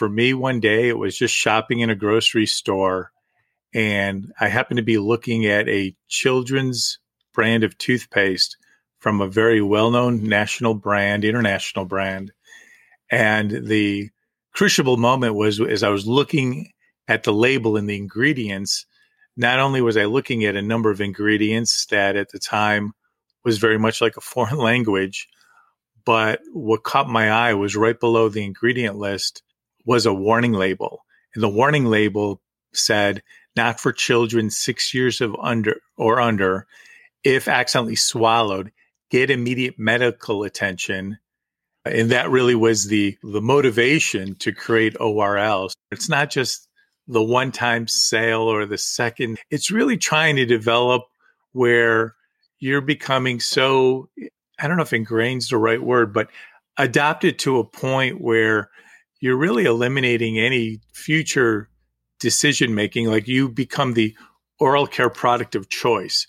for me one day. It was just shopping in a grocery store. And I happened to be looking at a children's brand of toothpaste from a very well known national brand, international brand. And the crucible moment was as I was looking at the label and the ingredients. Not only was I looking at a number of ingredients that at the time was very much like a foreign language, but what caught my eye was right below the ingredient list was a warning label. And the warning label said, not for children six years of under or under. If accidentally swallowed, get immediate medical attention. And that really was the, the motivation to create ORLs. It's not just the one time sale or the second, it's really trying to develop where you're becoming so, I don't know if ingrained is the right word, but adopted to a point where you're really eliminating any future decision making. Like you become the oral care product of choice.